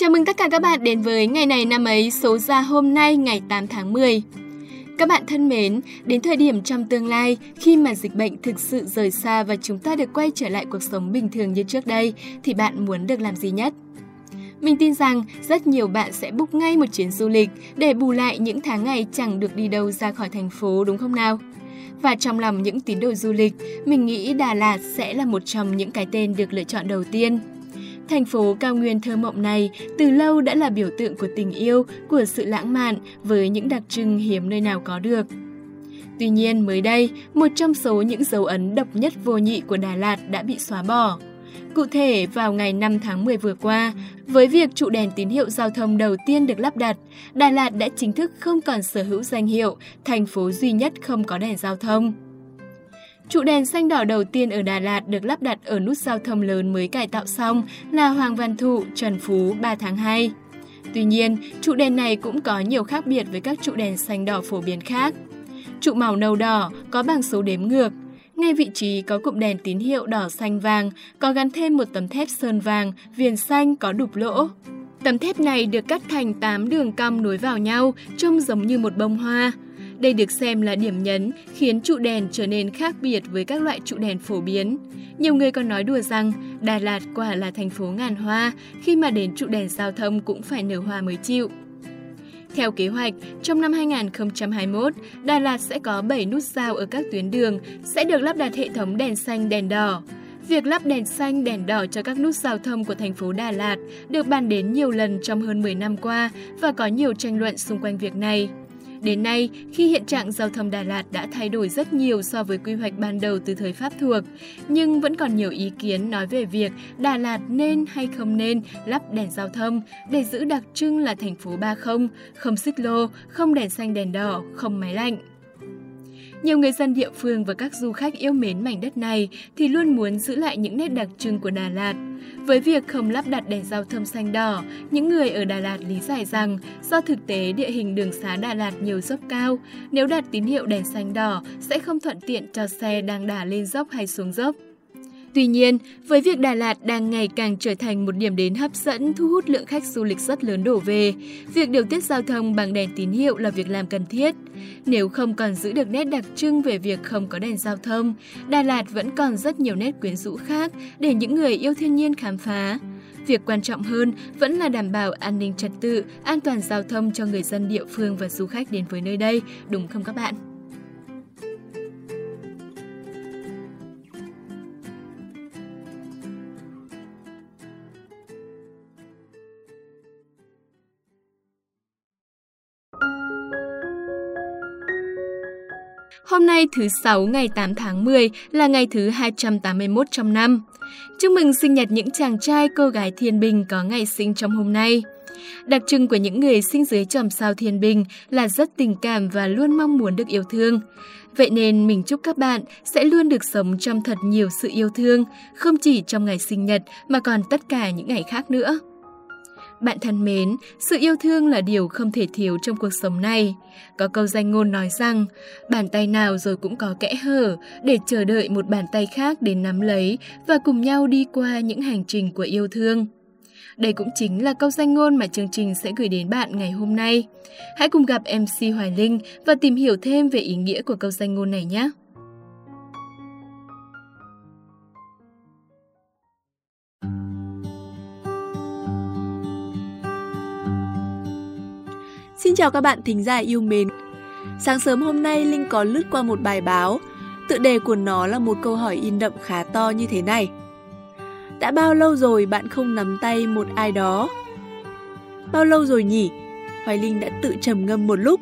Chào mừng tất cả các bạn đến với ngày này năm ấy số ra hôm nay ngày 8 tháng 10. Các bạn thân mến, đến thời điểm trong tương lai khi mà dịch bệnh thực sự rời xa và chúng ta được quay trở lại cuộc sống bình thường như trước đây thì bạn muốn được làm gì nhất? Mình tin rằng rất nhiều bạn sẽ book ngay một chuyến du lịch để bù lại những tháng ngày chẳng được đi đâu ra khỏi thành phố đúng không nào? Và trong lòng những tín đồ du lịch, mình nghĩ Đà Lạt sẽ là một trong những cái tên được lựa chọn đầu tiên. Thành phố cao nguyên thơ mộng này từ lâu đã là biểu tượng của tình yêu, của sự lãng mạn với những đặc trưng hiếm nơi nào có được. Tuy nhiên mới đây, một trong số những dấu ấn độc nhất vô nhị của Đà Lạt đã bị xóa bỏ. Cụ thể, vào ngày 5 tháng 10 vừa qua, với việc trụ đèn tín hiệu giao thông đầu tiên được lắp đặt, Đà Lạt đã chính thức không còn sở hữu danh hiệu thành phố duy nhất không có đèn giao thông. Trụ đèn xanh đỏ đầu tiên ở Đà Lạt được lắp đặt ở nút giao thông lớn mới cải tạo xong là Hoàng Văn Thụ, Trần Phú 3 tháng 2. Tuy nhiên, trụ đèn này cũng có nhiều khác biệt với các trụ đèn xanh đỏ phổ biến khác. Trụ màu nâu đỏ có bảng số đếm ngược, ngay vị trí có cụm đèn tín hiệu đỏ xanh vàng, có gắn thêm một tấm thép sơn vàng, viền xanh có đục lỗ. Tấm thép này được cắt thành 8 đường cong nối vào nhau, trông giống như một bông hoa. Đây được xem là điểm nhấn khiến trụ đèn trở nên khác biệt với các loại trụ đèn phổ biến. Nhiều người còn nói đùa rằng Đà Lạt quả là thành phố ngàn hoa, khi mà đến trụ đèn giao thông cũng phải nở hoa mới chịu. Theo kế hoạch, trong năm 2021, Đà Lạt sẽ có 7 nút giao ở các tuyến đường, sẽ được lắp đặt hệ thống đèn xanh đèn đỏ. Việc lắp đèn xanh, đèn đỏ cho các nút giao thông của thành phố Đà Lạt được bàn đến nhiều lần trong hơn 10 năm qua và có nhiều tranh luận xung quanh việc này. Đến nay, khi hiện trạng giao thông Đà Lạt đã thay đổi rất nhiều so với quy hoạch ban đầu từ thời Pháp thuộc, nhưng vẫn còn nhiều ý kiến nói về việc Đà Lạt nên hay không nên lắp đèn giao thông để giữ đặc trưng là thành phố ba không, không xích lô, không đèn xanh đèn đỏ, không máy lạnh. Nhiều người dân địa phương và các du khách yêu mến mảnh đất này thì luôn muốn giữ lại những nét đặc trưng của Đà Lạt. Với việc không lắp đặt đèn giao thông xanh đỏ, những người ở Đà Lạt lý giải rằng do thực tế địa hình đường xá Đà Lạt nhiều dốc cao, nếu đặt tín hiệu đèn xanh đỏ sẽ không thuận tiện cho xe đang đà lên dốc hay xuống dốc. Tuy nhiên, với việc Đà Lạt đang ngày càng trở thành một điểm đến hấp dẫn thu hút lượng khách du lịch rất lớn đổ về, việc điều tiết giao thông bằng đèn tín hiệu là việc làm cần thiết. Nếu không còn giữ được nét đặc trưng về việc không có đèn giao thông, Đà Lạt vẫn còn rất nhiều nét quyến rũ khác để những người yêu thiên nhiên khám phá. Việc quan trọng hơn vẫn là đảm bảo an ninh trật tự, an toàn giao thông cho người dân địa phương và du khách đến với nơi đây, đúng không các bạn? Hôm nay thứ Sáu ngày 8 tháng 10 là ngày thứ 281 trong năm. Chúc mừng sinh nhật những chàng trai cô gái thiên bình có ngày sinh trong hôm nay. Đặc trưng của những người sinh dưới chòm sao thiên bình là rất tình cảm và luôn mong muốn được yêu thương. Vậy nên mình chúc các bạn sẽ luôn được sống trong thật nhiều sự yêu thương, không chỉ trong ngày sinh nhật mà còn tất cả những ngày khác nữa. Bạn thân mến, sự yêu thương là điều không thể thiếu trong cuộc sống này. Có câu danh ngôn nói rằng, bàn tay nào rồi cũng có kẽ hở để chờ đợi một bàn tay khác đến nắm lấy và cùng nhau đi qua những hành trình của yêu thương. Đây cũng chính là câu danh ngôn mà chương trình sẽ gửi đến bạn ngày hôm nay. Hãy cùng gặp MC Hoài Linh và tìm hiểu thêm về ý nghĩa của câu danh ngôn này nhé! Xin chào các bạn thính giả yêu mến. Sáng sớm hôm nay, Linh có lướt qua một bài báo. Tựa đề của nó là một câu hỏi in đậm khá to như thế này. Đã bao lâu rồi bạn không nắm tay một ai đó? Bao lâu rồi nhỉ? Hoài Linh đã tự trầm ngâm một lúc.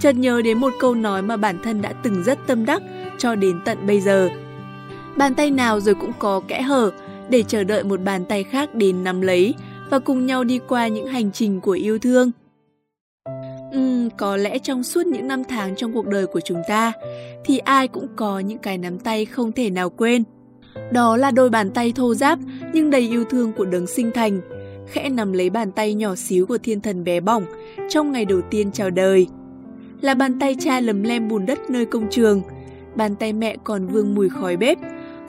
Chợt nhớ đến một câu nói mà bản thân đã từng rất tâm đắc cho đến tận bây giờ. Bàn tay nào rồi cũng có kẽ hở để chờ đợi một bàn tay khác đến nắm lấy và cùng nhau đi qua những hành trình của yêu thương. Uhm, có lẽ trong suốt những năm tháng trong cuộc đời của chúng ta thì ai cũng có những cái nắm tay không thể nào quên. Đó là đôi bàn tay thô ráp nhưng đầy yêu thương của đấng sinh thành, khẽ nắm lấy bàn tay nhỏ xíu của thiên thần bé bỏng trong ngày đầu tiên chào đời. Là bàn tay cha lấm lem bùn đất nơi công trường, bàn tay mẹ còn vương mùi khói bếp,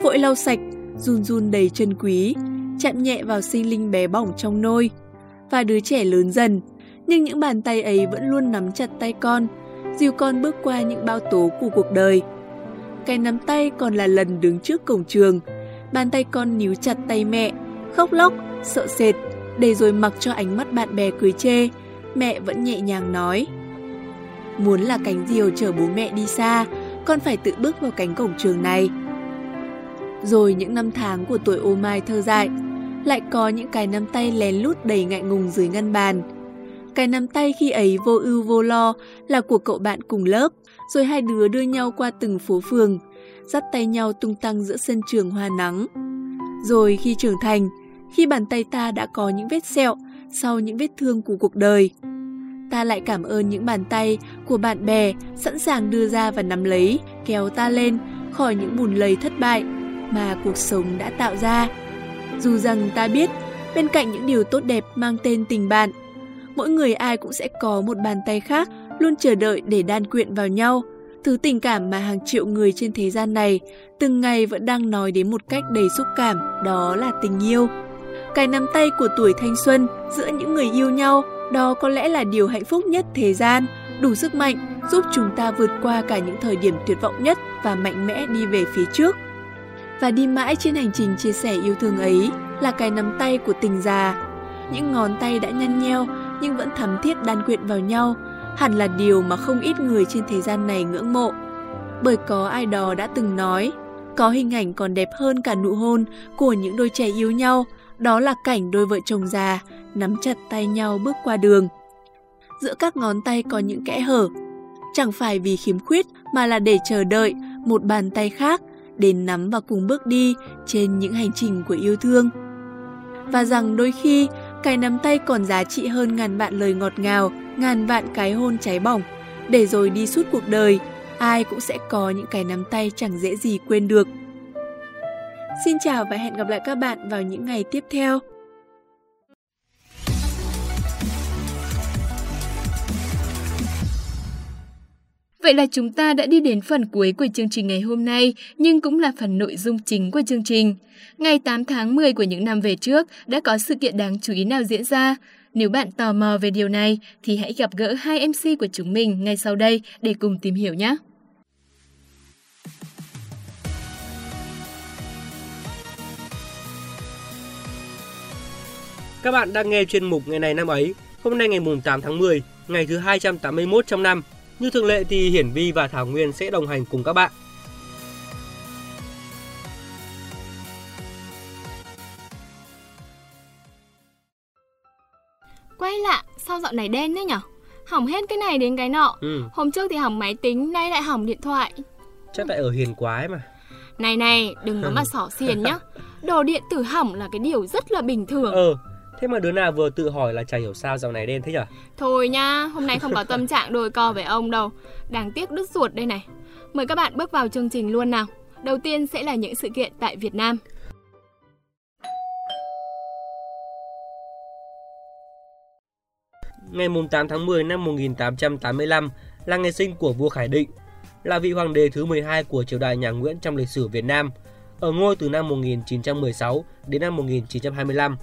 vội lau sạch, run run đầy chân quý, chạm nhẹ vào sinh linh bé bỏng trong nôi. và đứa trẻ lớn dần. Nhưng những bàn tay ấy vẫn luôn nắm chặt tay con, dìu con bước qua những bao tố của cuộc đời. Cái nắm tay còn là lần đứng trước cổng trường, bàn tay con níu chặt tay mẹ, khóc lóc, sợ sệt, để rồi mặc cho ánh mắt bạn bè cười chê, mẹ vẫn nhẹ nhàng nói. Muốn là cánh diều chở bố mẹ đi xa, con phải tự bước vào cánh cổng trường này. Rồi những năm tháng của tuổi ô mai thơ dại, lại có những cái nắm tay lén lút đầy ngại ngùng dưới ngăn bàn. Cái nắm tay khi ấy vô ưu vô lo là của cậu bạn cùng lớp, rồi hai đứa đưa nhau qua từng phố phường, dắt tay nhau tung tăng giữa sân trường hoa nắng. Rồi khi trưởng thành, khi bàn tay ta đã có những vết sẹo sau những vết thương của cuộc đời, ta lại cảm ơn những bàn tay của bạn bè sẵn sàng đưa ra và nắm lấy, kéo ta lên khỏi những bùn lầy thất bại mà cuộc sống đã tạo ra. Dù rằng ta biết, bên cạnh những điều tốt đẹp mang tên tình bạn, mỗi người ai cũng sẽ có một bàn tay khác luôn chờ đợi để đan quyện vào nhau. Thứ tình cảm mà hàng triệu người trên thế gian này từng ngày vẫn đang nói đến một cách đầy xúc cảm, đó là tình yêu. Cái nắm tay của tuổi thanh xuân giữa những người yêu nhau, đó có lẽ là điều hạnh phúc nhất thế gian, đủ sức mạnh giúp chúng ta vượt qua cả những thời điểm tuyệt vọng nhất và mạnh mẽ đi về phía trước. Và đi mãi trên hành trình chia sẻ yêu thương ấy là cái nắm tay của tình già. Những ngón tay đã nhăn nheo nhưng vẫn thắm thiết đan quyện vào nhau, hẳn là điều mà không ít người trên thế gian này ngưỡng mộ. Bởi có ai đó đã từng nói, có hình ảnh còn đẹp hơn cả nụ hôn của những đôi trẻ yêu nhau, đó là cảnh đôi vợ chồng già nắm chặt tay nhau bước qua đường. Giữa các ngón tay có những kẽ hở, chẳng phải vì khiếm khuyết mà là để chờ đợi một bàn tay khác đến nắm và cùng bước đi trên những hành trình của yêu thương. Và rằng đôi khi cái nắm tay còn giá trị hơn ngàn vạn lời ngọt ngào, ngàn vạn cái hôn cháy bỏng. Để rồi đi suốt cuộc đời, ai cũng sẽ có những cái nắm tay chẳng dễ gì quên được. Xin chào và hẹn gặp lại các bạn vào những ngày tiếp theo. Vậy là chúng ta đã đi đến phần cuối của chương trình ngày hôm nay, nhưng cũng là phần nội dung chính của chương trình. Ngày 8 tháng 10 của những năm về trước đã có sự kiện đáng chú ý nào diễn ra? Nếu bạn tò mò về điều này thì hãy gặp gỡ hai MC của chúng mình ngay sau đây để cùng tìm hiểu nhé. Các bạn đang nghe chuyên mục ngày này năm ấy. Hôm nay ngày mùng 8 tháng 10, ngày thứ 281 trong năm. Như thường lệ thì Hiển Vi và Thảo Nguyên sẽ đồng hành cùng các bạn. Quay lạ, sao dạo này đen thế nhở? Hỏng hết cái này đến cái nọ. Ừ. Hôm trước thì hỏng máy tính, nay lại hỏng điện thoại. Chắc tại ở hiền quái mà. Này này, đừng có mà xỏ xiền nhá. Đồ điện tử hỏng là cái điều rất là bình thường. Ờ, Thế mà đứa nào vừa tự hỏi là chả hiểu sao dạo này đen thế nhở? Thôi nha, hôm nay không có tâm trạng đôi co với ông đâu. Đáng tiếc đứt ruột đây này. Mời các bạn bước vào chương trình luôn nào. Đầu tiên sẽ là những sự kiện tại Việt Nam. Ngày 8 tháng 10 năm 1885 là ngày sinh của vua Khải Định, là vị hoàng đế thứ 12 của triều đại nhà Nguyễn trong lịch sử Việt Nam, ở ngôi từ năm 1916 đến năm 1925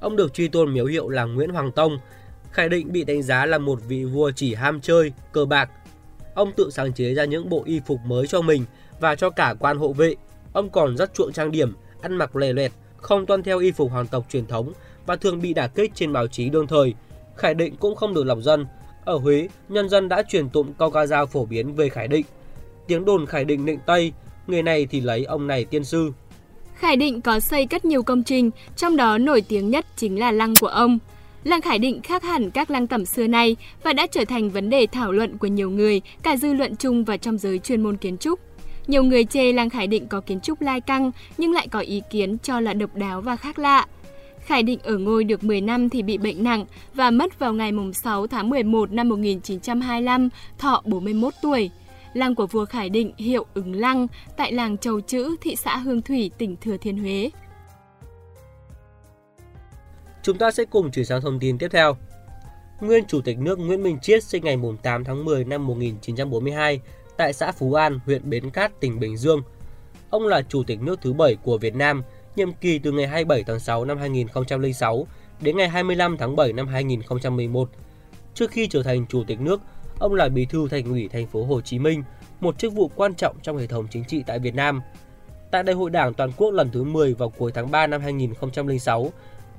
Ông được truy tôn miếu hiệu là Nguyễn Hoàng Tông. Khải Định bị đánh giá là một vị vua chỉ ham chơi, cờ bạc. Ông tự sáng chế ra những bộ y phục mới cho mình và cho cả quan hộ vệ. Ông còn rất chuộng trang điểm, ăn mặc lè loẹt, không tuân theo y phục hoàng tộc truyền thống và thường bị đả kích trên báo chí đương thời. Khải Định cũng không được lòng dân. Ở Huế, nhân dân đã truyền tụng câu ca dao phổ biến về Khải Định. Tiếng đồn Khải Định nịnh Tây, người này thì lấy ông này tiên sư. Khải Định có xây cất nhiều công trình, trong đó nổi tiếng nhất chính là lăng của ông. Lăng Khải Định khác hẳn các lăng tẩm xưa nay và đã trở thành vấn đề thảo luận của nhiều người, cả dư luận chung và trong giới chuyên môn kiến trúc. Nhiều người chê lăng Khải Định có kiến trúc lai căng nhưng lại có ý kiến cho là độc đáo và khác lạ. Khải Định ở ngôi được 10 năm thì bị bệnh nặng và mất vào ngày 6 tháng 11 năm 1925, thọ 41 tuổi lăng của vua Khải Định hiệu ứng lăng tại làng Châu Chữ, thị xã Hương Thủy, tỉnh Thừa Thiên Huế. Chúng ta sẽ cùng chuyển sang thông tin tiếp theo. Nguyên Chủ tịch nước Nguyễn Minh Chiết sinh ngày 8 tháng 10 năm 1942 tại xã Phú An, huyện Bến Cát, tỉnh Bình Dương. Ông là Chủ tịch nước thứ 7 của Việt Nam, nhiệm kỳ từ ngày 27 tháng 6 năm 2006 đến ngày 25 tháng 7 năm 2011. Trước khi trở thành chủ tịch nước, ông là bí thư thành ủy thành phố Hồ Chí Minh, một chức vụ quan trọng trong hệ thống chính trị tại Việt Nam. Tại Đại hội Đảng toàn quốc lần thứ 10 vào cuối tháng 3 năm 2006,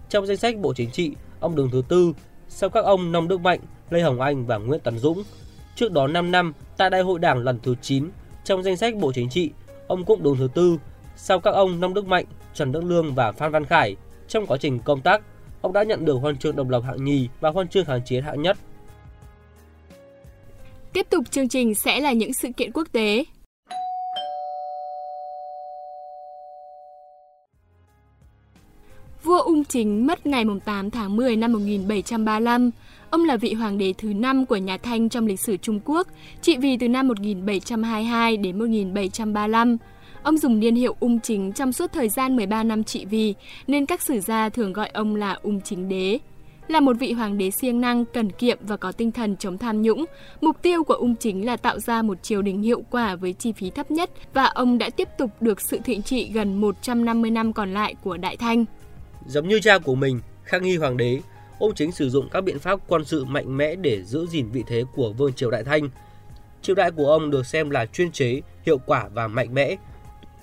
trong danh sách Bộ Chính trị, ông đứng thứ tư, sau các ông Nông Đức Mạnh, Lê Hồng Anh và Nguyễn Tấn Dũng. Trước đó 5 năm, tại Đại hội Đảng lần thứ 9, trong danh sách Bộ Chính trị, ông cũng đứng thứ tư, sau các ông Nông Đức Mạnh, Trần Đức Lương và Phan Văn Khải. Trong quá trình công tác, ông đã nhận được huân chương độc lập hạng nhì và huân chương kháng chiến hạng nhất. Tiếp tục chương trình sẽ là những sự kiện quốc tế. Vua Ung Chính mất ngày 8 tháng 10 năm 1735. Ông là vị hoàng đế thứ 5 của nhà Thanh trong lịch sử Trung Quốc, trị vì từ năm 1722 đến 1735. Ông dùng niên hiệu Ung Chính trong suốt thời gian 13 năm trị vì, nên các sử gia thường gọi ông là Ung Chính Đế. Là một vị hoàng đế siêng năng, cần kiệm và có tinh thần chống tham nhũng, mục tiêu của Ung Chính là tạo ra một triều đình hiệu quả với chi phí thấp nhất và ông đã tiếp tục được sự thịnh trị gần 150 năm còn lại của Đại Thanh. Giống như cha của mình, Khang Hy Hoàng đế, ông chính sử dụng các biện pháp quân sự mạnh mẽ để giữ gìn vị thế của vương triều Đại Thanh. Triều đại của ông được xem là chuyên chế, hiệu quả và mạnh mẽ.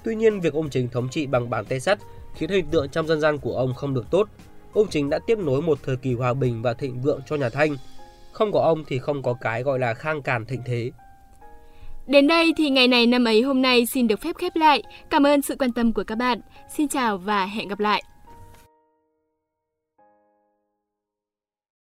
Tuy nhiên, việc ông chính thống trị bằng bàn tay sắt khiến hình tượng trong dân gian của ông không được tốt. Ông chính đã tiếp nối một thời kỳ hòa bình và thịnh vượng cho nhà Thanh. Không có ông thì không có cái gọi là khang càn thịnh thế. Đến đây thì ngày này năm ấy hôm nay xin được phép khép lại. Cảm ơn sự quan tâm của các bạn. Xin chào và hẹn gặp lại.